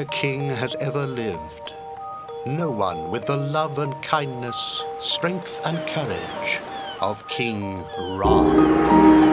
Greater king has ever lived. No one with the love and kindness, strength and courage of King Ra.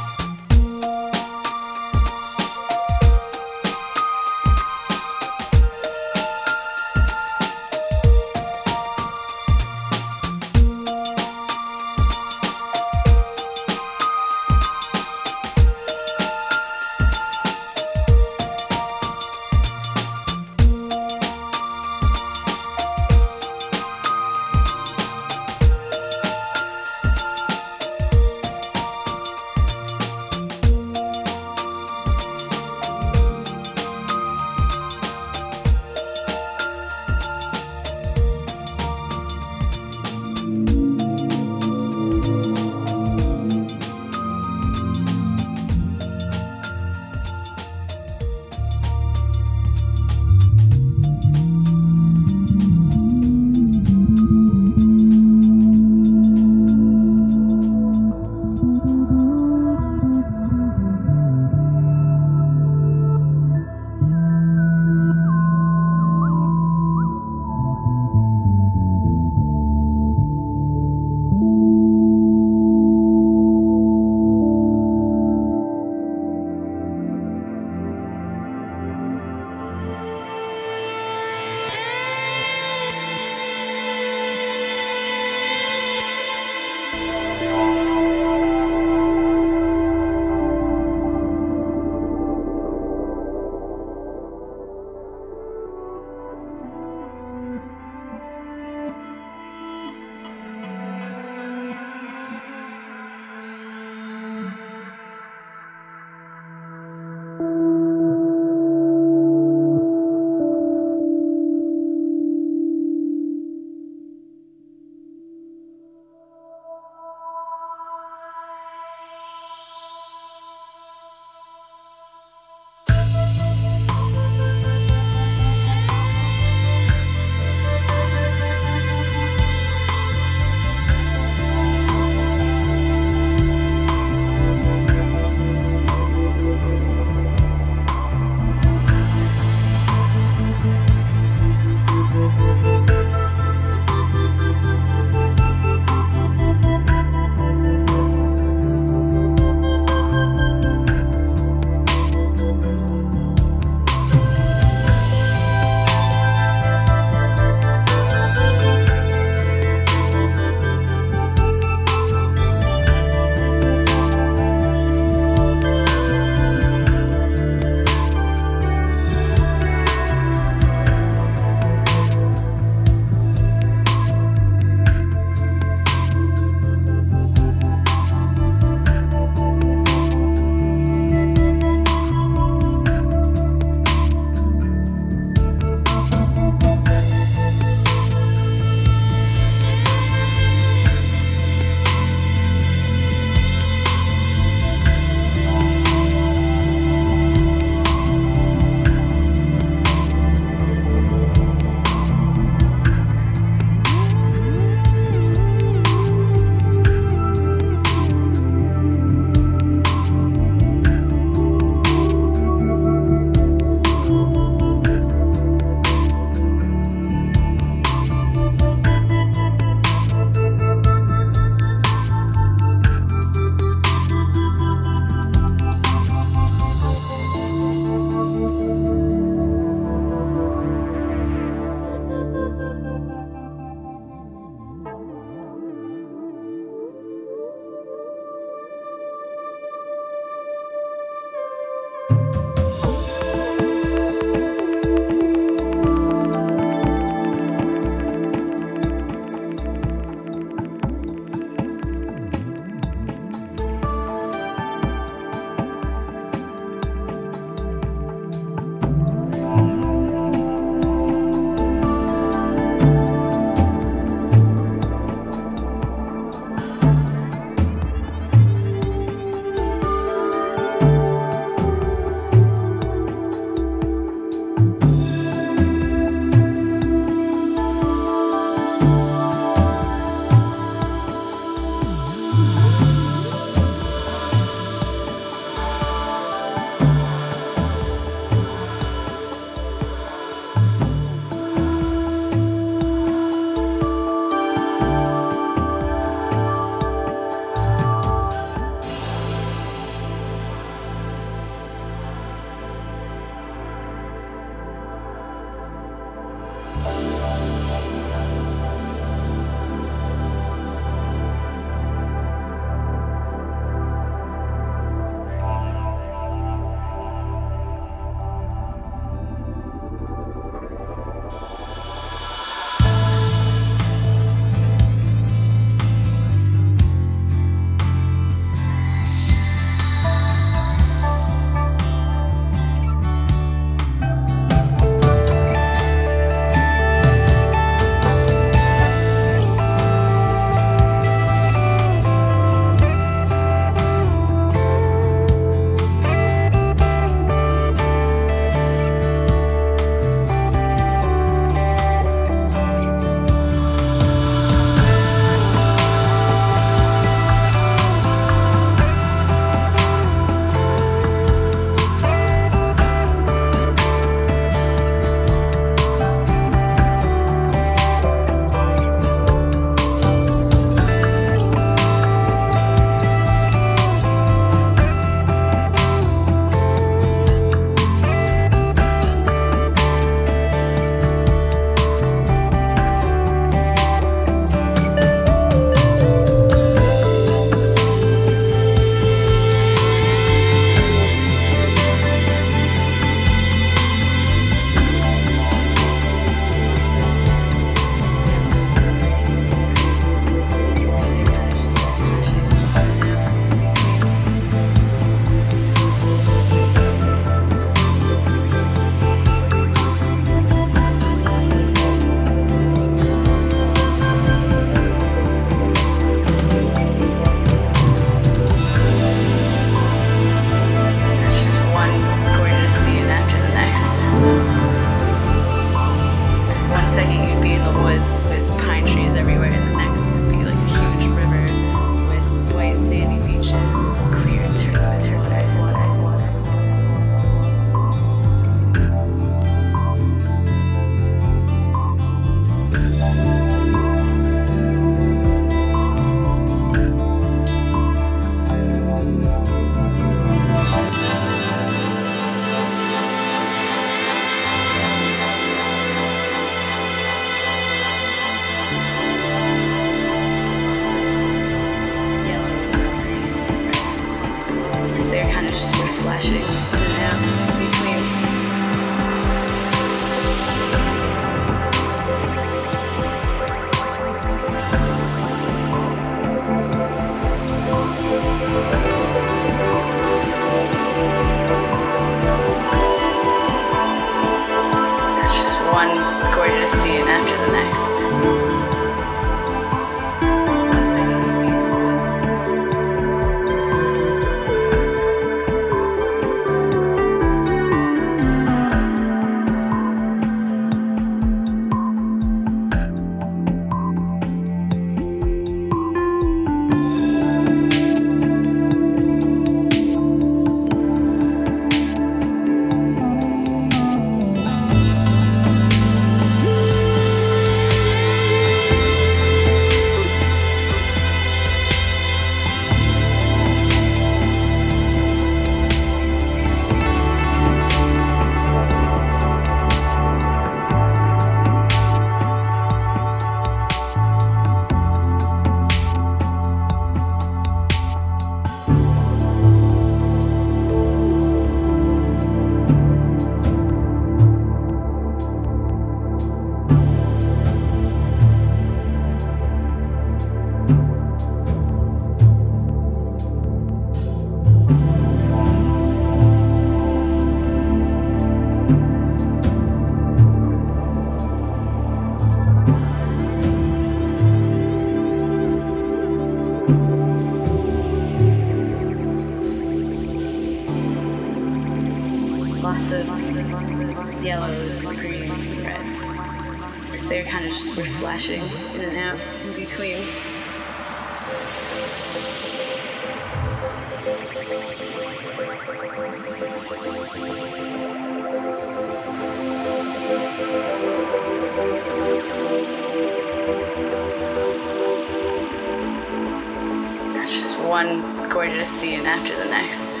Gorgeous scene after the next.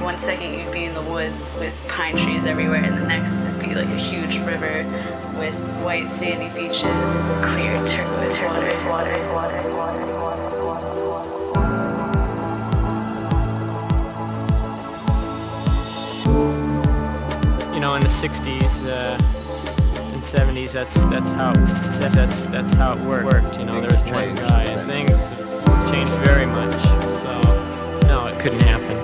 One second you'd be in the woods with pine trees everywhere, and the next it'd be like a huge river with white sandy beaches, clear turquoise water, water, water, water, know, in the '60s uh, and '70s, that's that's how that's that's, how it worked. You know, there was one guy, and things changed very much. So, no, it couldn't happen.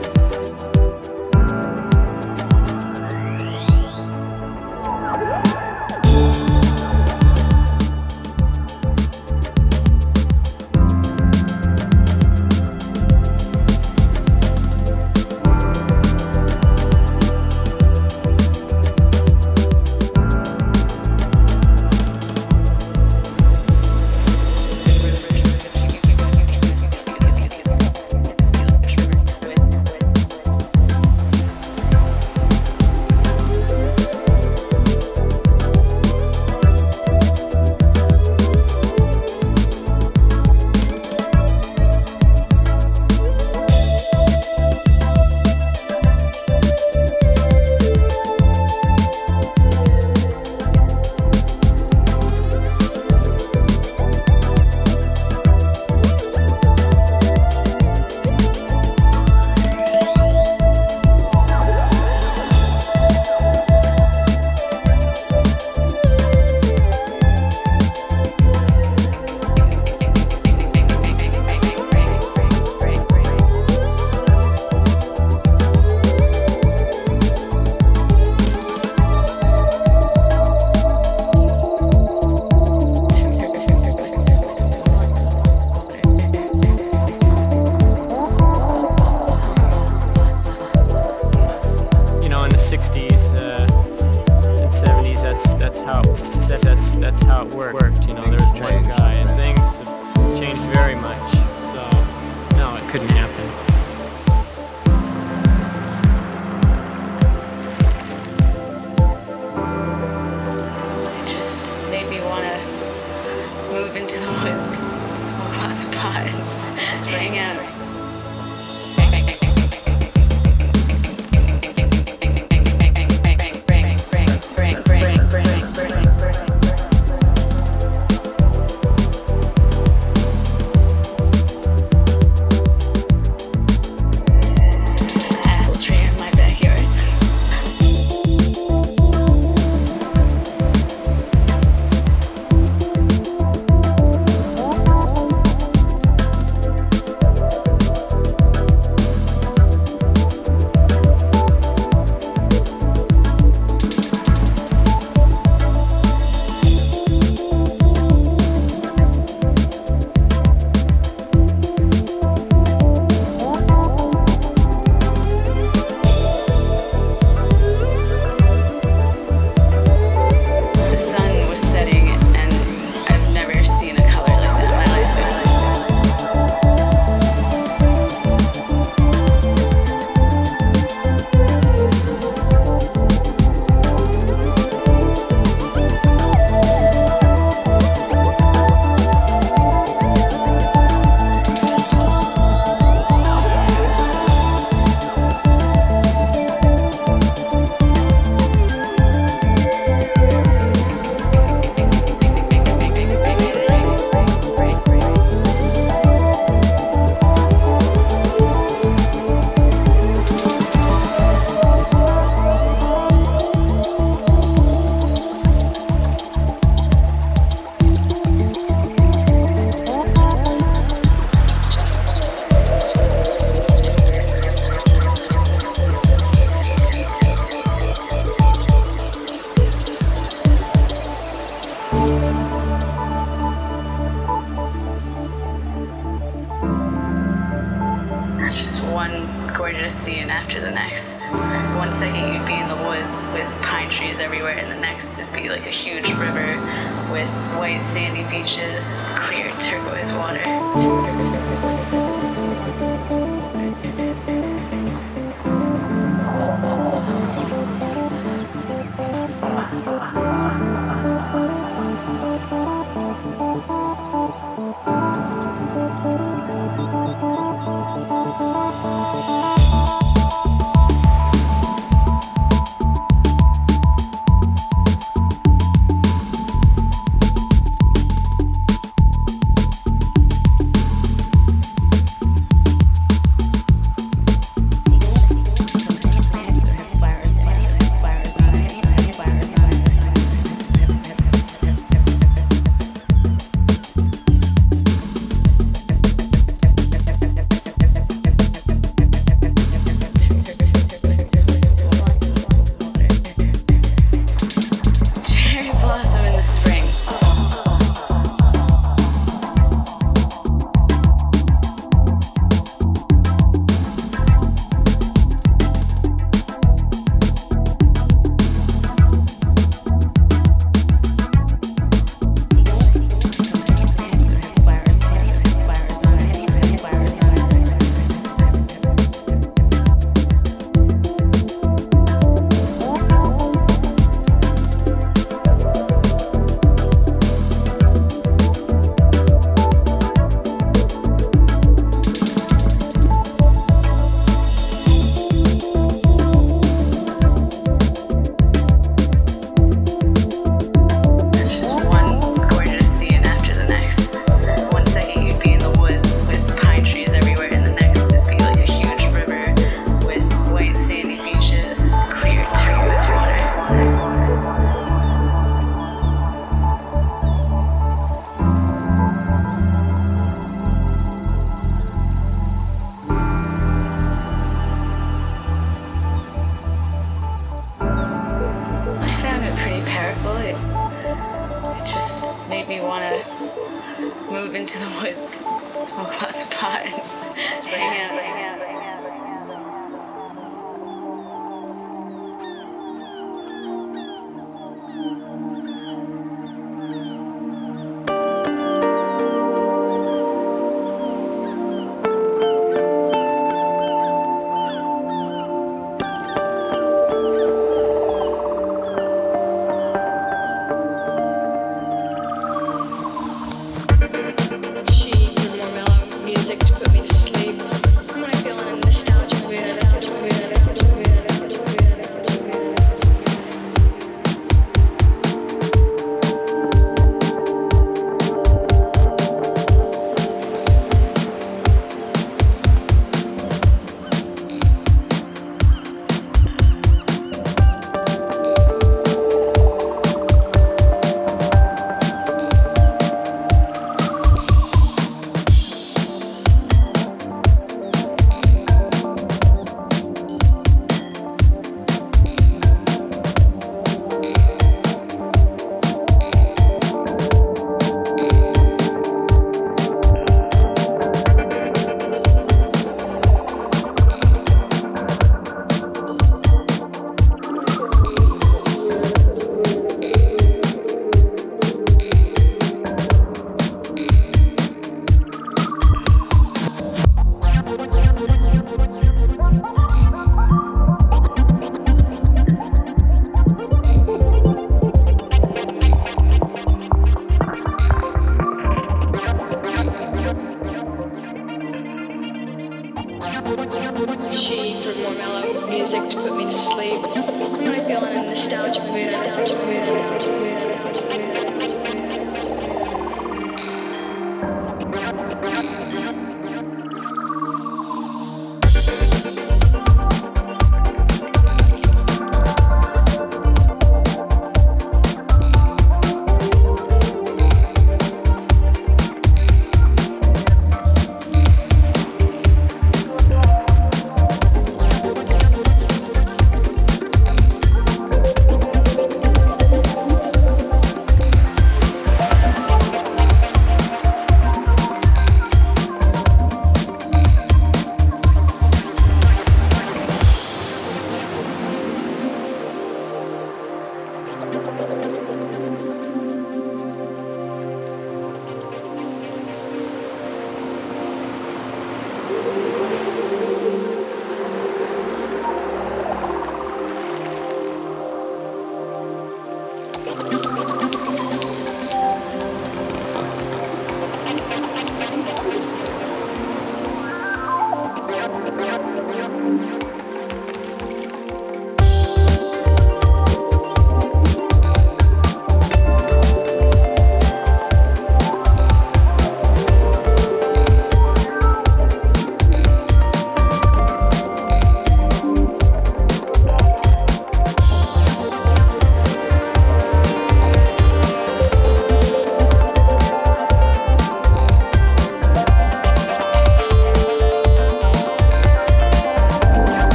just seeing after the next. One second you'd be in the woods with pine trees everywhere, and the next it'd be like a huge river with white sandy beaches, clear turquoise water.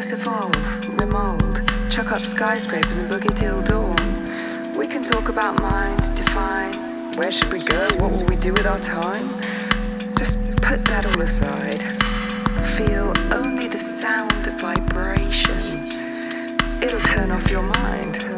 Us evolve, remold, chuck up skyscrapers and boogie till dawn. We can talk about mind, define. Where should we go? What will we do with our time? Just put that all aside. Feel only the sound of vibration. It'll turn off your mind.